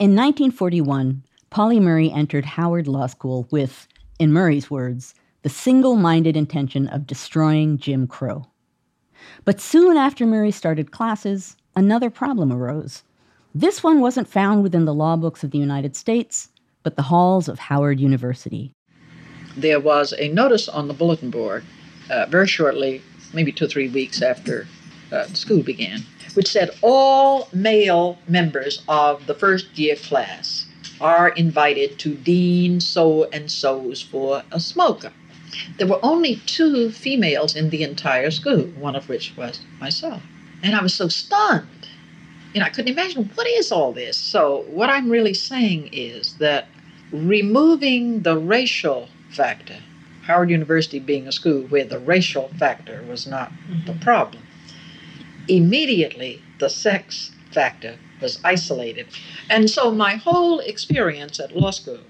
In 1941, Pauli Murray entered Howard Law School with, in Murray's words, the single minded intention of destroying Jim Crow. But soon after Murray started classes, another problem arose. This one wasn't found within the law books of the United States, but the halls of Howard University. There was a notice on the bulletin board uh, very shortly, maybe two or three weeks after uh, school began, which said all male members of the first year class are invited to Dean so and so's for a smoker. There were only two females in the entire school, one of which was myself. And I was so stunned. You know, I couldn't imagine what is all this. So, what I'm really saying is that removing the racial factor, Howard University being a school where the racial factor was not mm-hmm. the problem, immediately the sex factor was isolated. And so my whole experience at law school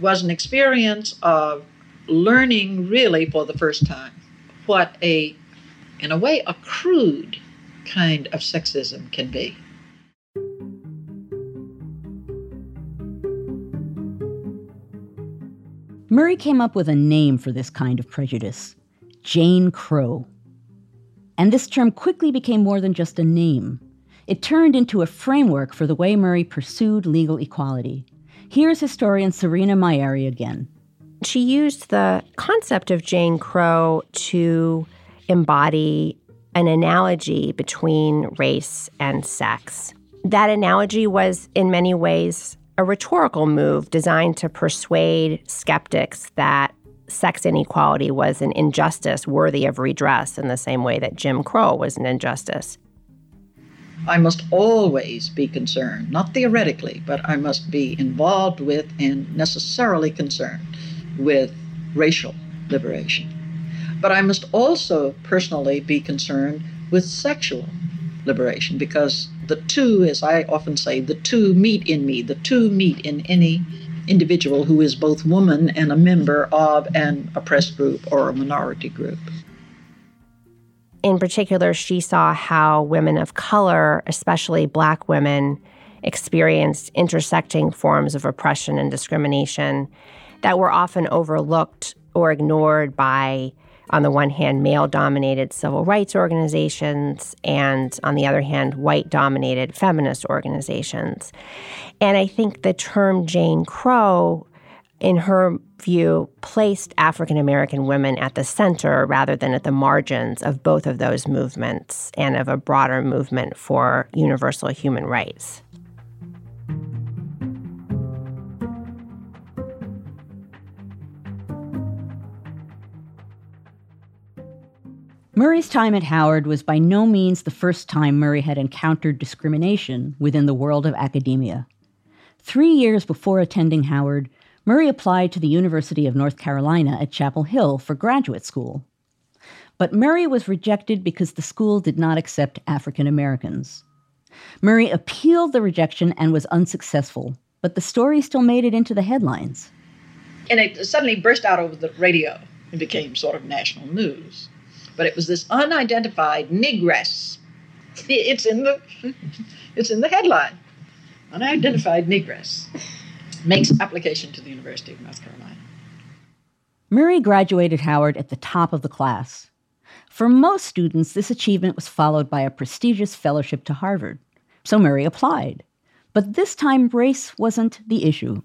was an experience of learning really for the first time what a, in a way, a crude kind of sexism can be. Murray came up with a name for this kind of prejudice Jane Crow. And this term quickly became more than just a name. It turned into a framework for the way Murray pursued legal equality. Here's historian Serena Mayeri again. She used the concept of Jane Crow to embody an analogy between race and sex. That analogy was, in many ways, a rhetorical move designed to persuade skeptics that sex inequality was an injustice worthy of redress in the same way that Jim Crow was an injustice. I must always be concerned, not theoretically, but I must be involved with and necessarily concerned with racial liberation. But I must also personally be concerned with sexual liberation because the two, as I often say, the two meet in me, the two meet in any individual who is both woman and a member of an oppressed group or a minority group. In particular, she saw how women of color, especially black women, experienced intersecting forms of oppression and discrimination that were often overlooked or ignored by on the one hand, male dominated civil rights organizations, and on the other hand, white dominated feminist organizations. And I think the term Jane Crow, in her view, placed African American women at the center rather than at the margins of both of those movements and of a broader movement for universal human rights. Murray's time at Howard was by no means the first time Murray had encountered discrimination within the world of academia. Three years before attending Howard, Murray applied to the University of North Carolina at Chapel Hill for graduate school. But Murray was rejected because the school did not accept African Americans. Murray appealed the rejection and was unsuccessful, but the story still made it into the headlines. And it suddenly burst out over the radio and became sort of national news but it was this unidentified negress. It's in the it's in the headline. Unidentified negress makes application to the University of North Carolina. Murray graduated Howard at the top of the class. For most students, this achievement was followed by a prestigious fellowship to Harvard. So Murray applied. But this time, race wasn't the issue.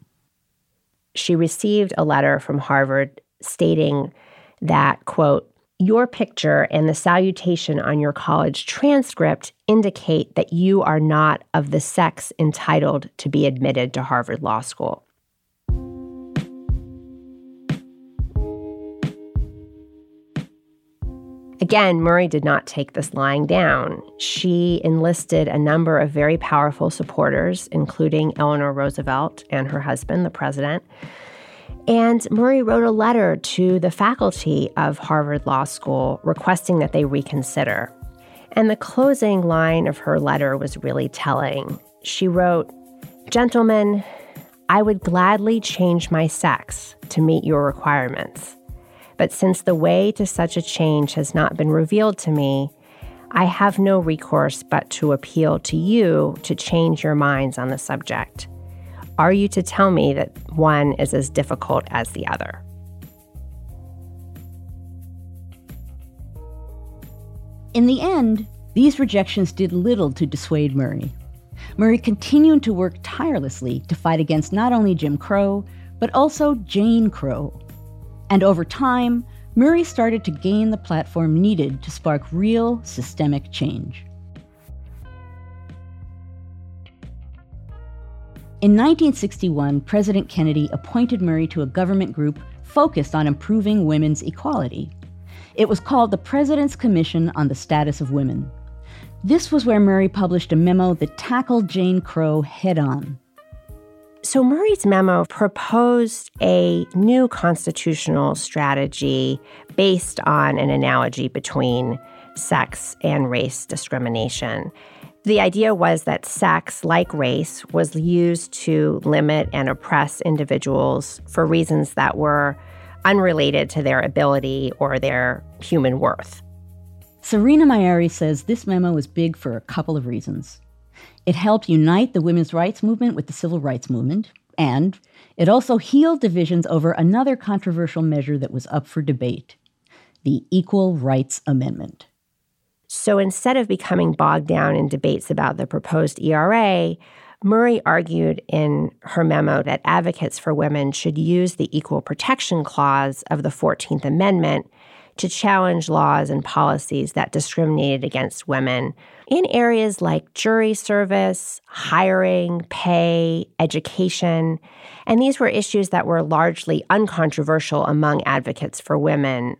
She received a letter from Harvard stating that, quote, your picture and the salutation on your college transcript indicate that you are not of the sex entitled to be admitted to Harvard Law School. Again, Murray did not take this lying down. She enlisted a number of very powerful supporters, including Eleanor Roosevelt and her husband, the president, and Murray wrote a letter to the faculty of Harvard Law School requesting that they reconsider. And the closing line of her letter was really telling. She wrote, Gentlemen, I would gladly change my sex to meet your requirements. But since the way to such a change has not been revealed to me, I have no recourse but to appeal to you to change your minds on the subject. Are you to tell me that one is as difficult as the other? In the end, these rejections did little to dissuade Murray. Murray continued to work tirelessly to fight against not only Jim Crow, but also Jane Crow. And over time, Murray started to gain the platform needed to spark real systemic change. In 1961, President Kennedy appointed Murray to a government group focused on improving women's equality. It was called the President's Commission on the Status of Women. This was where Murray published a memo that tackled Jane Crow head on. So, Murray's memo proposed a new constitutional strategy based on an analogy between sex and race discrimination. The idea was that sex, like race, was used to limit and oppress individuals for reasons that were unrelated to their ability or their human worth. Serena Mayeri says this memo was big for a couple of reasons. It helped unite the women's rights movement with the civil rights movement, and it also healed divisions over another controversial measure that was up for debate the Equal Rights Amendment. So instead of becoming bogged down in debates about the proposed ERA, Murray argued in her memo that advocates for women should use the Equal Protection Clause of the 14th Amendment to challenge laws and policies that discriminated against women in areas like jury service, hiring, pay, education. And these were issues that were largely uncontroversial among advocates for women.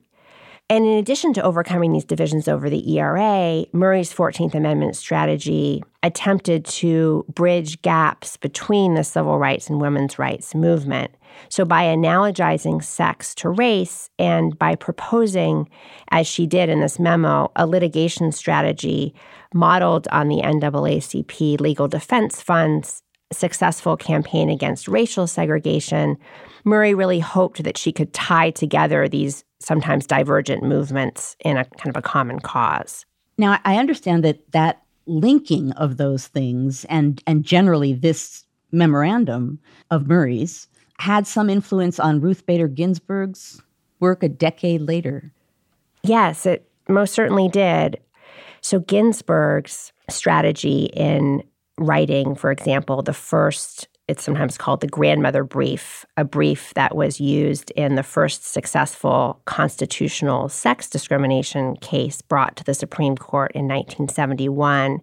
And in addition to overcoming these divisions over the ERA, Murray's 14th Amendment strategy attempted to bridge gaps between the civil rights and women's rights movement. So, by analogizing sex to race and by proposing, as she did in this memo, a litigation strategy modeled on the NAACP Legal Defense Fund's successful campaign against racial segregation, Murray really hoped that she could tie together these sometimes divergent movements in a kind of a common cause. Now, I understand that that linking of those things and and generally this memorandum of Murray's had some influence on Ruth Bader Ginsburg's work a decade later. Yes, it most certainly did. So, Ginsburg's strategy in writing, for example, the first, it's sometimes called the grandmother brief, a brief that was used in the first successful constitutional sex discrimination case brought to the Supreme Court in 1971.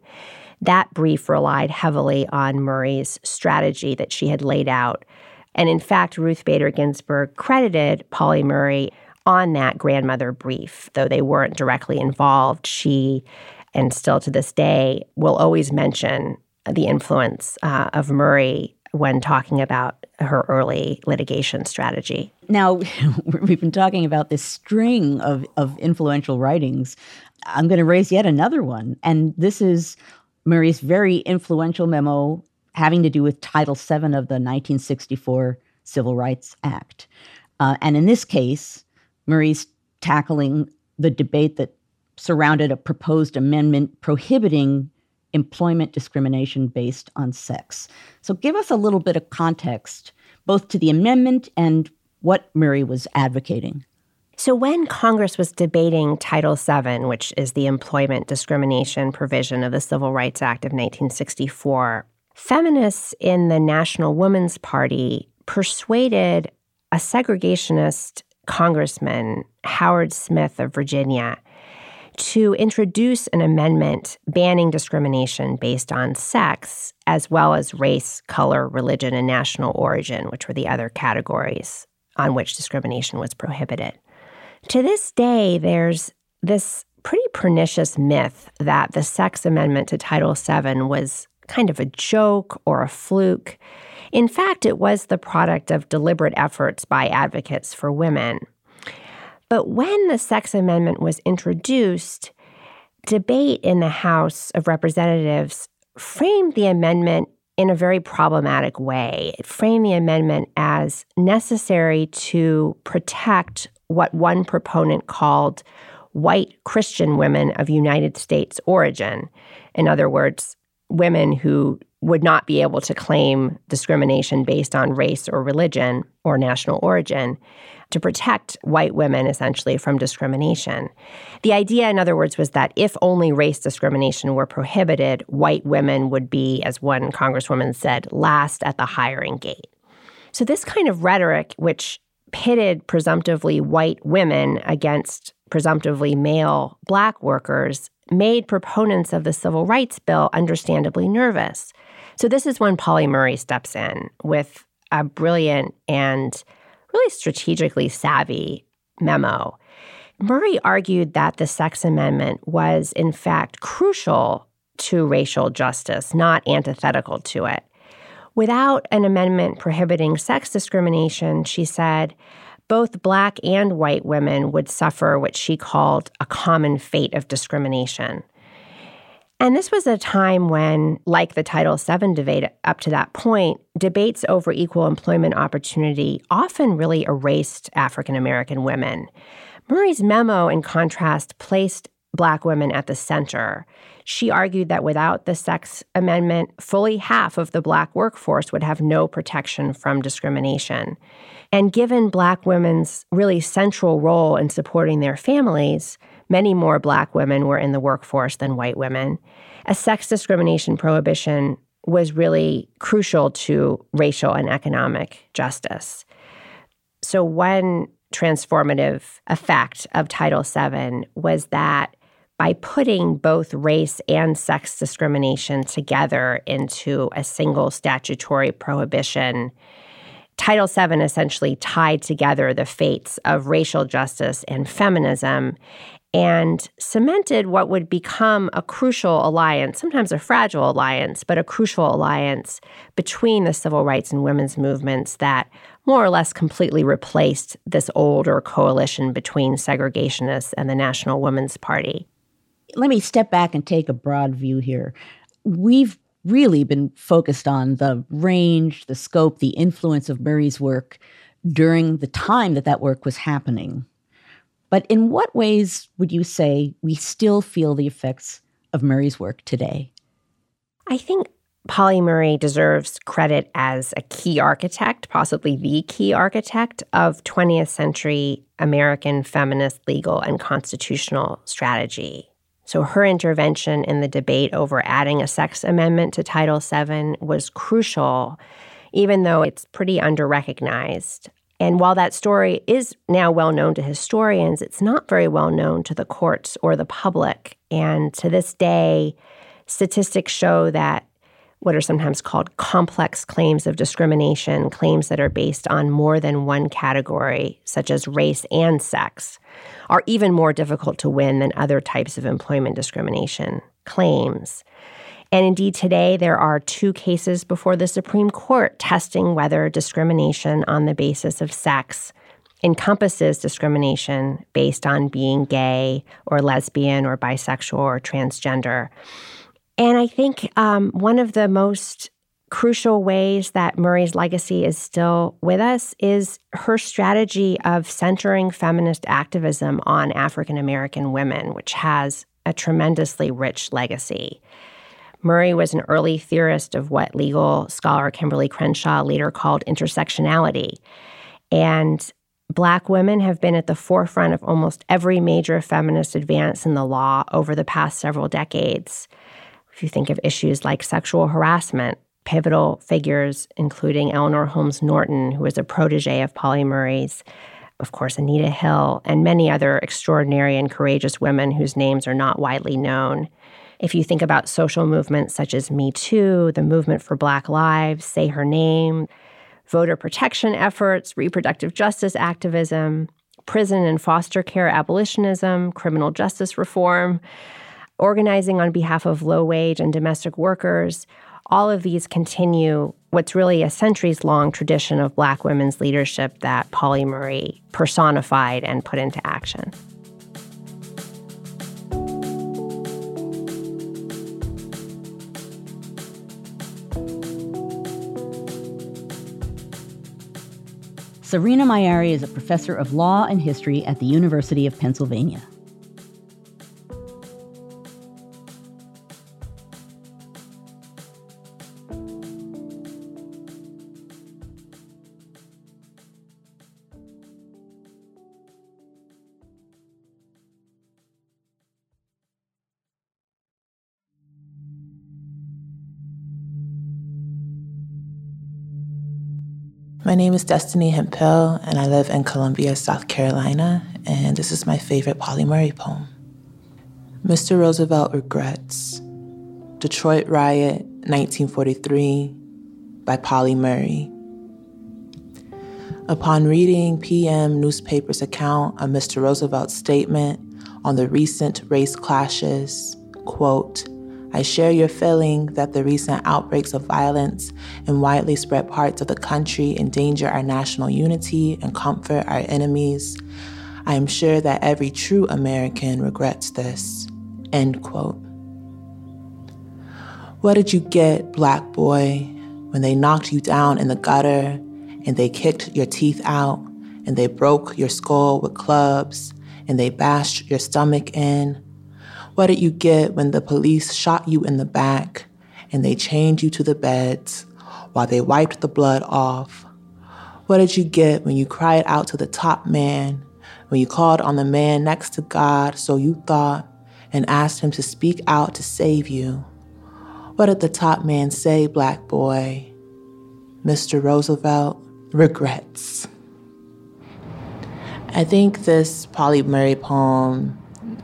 That brief relied heavily on Murray's strategy that she had laid out and in fact, Ruth Bader Ginsburg credited Pauli Murray on that grandmother brief, though they weren't directly involved. She, and still to this day, will always mention the influence uh, of Murray when talking about her early litigation strategy. Now, we've been talking about this string of, of influential writings. I'm going to raise yet another one. And this is Murray's very influential memo having to do with Title VII of the 1964 Civil Rights Act. Uh, and in this case, Murray's tackling the debate that surrounded a proposed amendment prohibiting employment discrimination based on sex. So, give us a little bit of context, both to the amendment and what Murray was advocating. So, when Congress was debating Title VII, which is the employment discrimination provision of the Civil Rights Act of 1964, Feminists in the National Woman's Party persuaded a segregationist congressman, Howard Smith of Virginia, to introduce an amendment banning discrimination based on sex, as well as race, color, religion, and national origin, which were the other categories on which discrimination was prohibited. To this day, there's this pretty pernicious myth that the sex amendment to Title VII was kind of a joke or a fluke. In fact, it was the product of deliberate efforts by advocates for women. But when the sex amendment was introduced, debate in the House of Representatives framed the amendment in a very problematic way. It framed the amendment as necessary to protect what one proponent called white Christian women of United States origin. In other words, women who would not be able to claim discrimination based on race or religion or national origin to protect white women essentially from discrimination. The idea, in other words, was that if only race discrimination were prohibited, white women would be, as one congresswoman said, last at the hiring gate. So, this kind of rhetoric, which pitted presumptively white women against presumptively male black workers, made proponents of the Civil Rights Bill understandably nervous. So, this is when Pauli Murray steps in with a brilliant and really strategically savvy memo. Murray argued that the Sex Amendment was, in fact, crucial to racial justice, not antithetical to it. Without an amendment prohibiting sex discrimination, she said, both black and white women would suffer what she called a common fate of discrimination. And this was a time when, like the Title VII debate up to that point, debates over equal employment opportunity often really erased African American women. Murray's memo, in contrast, placed Black women at the center. She argued that without the sex amendment, fully half of the Black workforce would have no protection from discrimination. And given Black women's really central role in supporting their families, many more Black women were in the workforce than white women. A sex discrimination prohibition was really crucial to racial and economic justice. So, one transformative effect of Title VII was that by putting both race and sex discrimination together into a single statutory prohibition, Title VII essentially tied together the fates of racial justice and feminism and cemented what would become a crucial alliance, sometimes a fragile alliance, but a crucial alliance between the civil rights and women's movements that more or less completely replaced this older coalition between segregationists and the National Women's Party. Let me step back and take a broad view here. We've really been focused on the range, the scope, the influence of Murray's work during the time that that work was happening. But in what ways would you say we still feel the effects of Murray's work today? I think Pauli Murray deserves credit as a key architect, possibly the key architect of 20th century American feminist legal and constitutional strategy. So her intervention in the debate over adding a sex amendment to Title VII was crucial, even though it's pretty underrecognized. And while that story is now well known to historians, it's not very well known to the courts or the public. And to this day, statistics show that what are sometimes called complex claims of discrimination, claims that are based on more than one category, such as race and sex, are even more difficult to win than other types of employment discrimination claims. And indeed, today there are two cases before the Supreme Court testing whether discrimination on the basis of sex encompasses discrimination based on being gay or lesbian or bisexual or transgender. And I think um, one of the most crucial ways that Murray's legacy is still with us is her strategy of centering feminist activism on African American women, which has a tremendously rich legacy. Murray was an early theorist of what legal scholar Kimberlé Crenshaw later called intersectionality. And Black women have been at the forefront of almost every major feminist advance in the law over the past several decades. If you think of issues like sexual harassment, pivotal figures, including Eleanor Holmes Norton, who was a protege of Pauli Murray's, of course, Anita Hill, and many other extraordinary and courageous women whose names are not widely known. If you think about social movements such as Me Too, the movement for Black Lives, Say Her Name, voter protection efforts, reproductive justice activism, prison and foster care abolitionism, criminal justice reform, organizing on behalf of low wage and domestic workers. All of these continue what's really a centuries long tradition of Black women's leadership that Pauli Murray personified and put into action. Serena Mayeri is a professor of law and history at the University of Pennsylvania. My name is Destiny Hempel, and I live in Columbia, South Carolina, and this is my favorite Pauli Murray poem. Mr. Roosevelt Regrets Detroit Riot, 1943, by Pauli Murray. Upon reading PM newspaper's account of Mr. Roosevelt's statement on the recent race clashes, quote, I share your feeling that the recent outbreaks of violence in widely spread parts of the country endanger our national unity and comfort our enemies. I am sure that every true American regrets this. End quote. What did you get, black boy, when they knocked you down in the gutter and they kicked your teeth out and they broke your skull with clubs and they bashed your stomach in? What did you get when the police shot you in the back and they chained you to the beds while they wiped the blood off? What did you get when you cried out to the top man, when you called on the man next to God, so you thought, and asked him to speak out to save you? What did the top man say, black boy? Mr. Roosevelt regrets. I think this Pauli Murray poem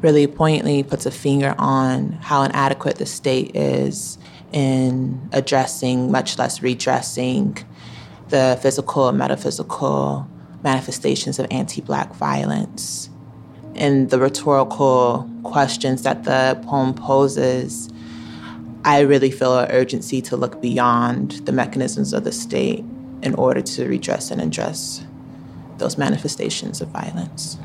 really poignantly puts a finger on how inadequate the state is in addressing, much less redressing, the physical and metaphysical manifestations of anti Black violence. And the rhetorical questions that the poem poses, I really feel an urgency to look beyond the mechanisms of the state in order to redress and address those manifestations of violence.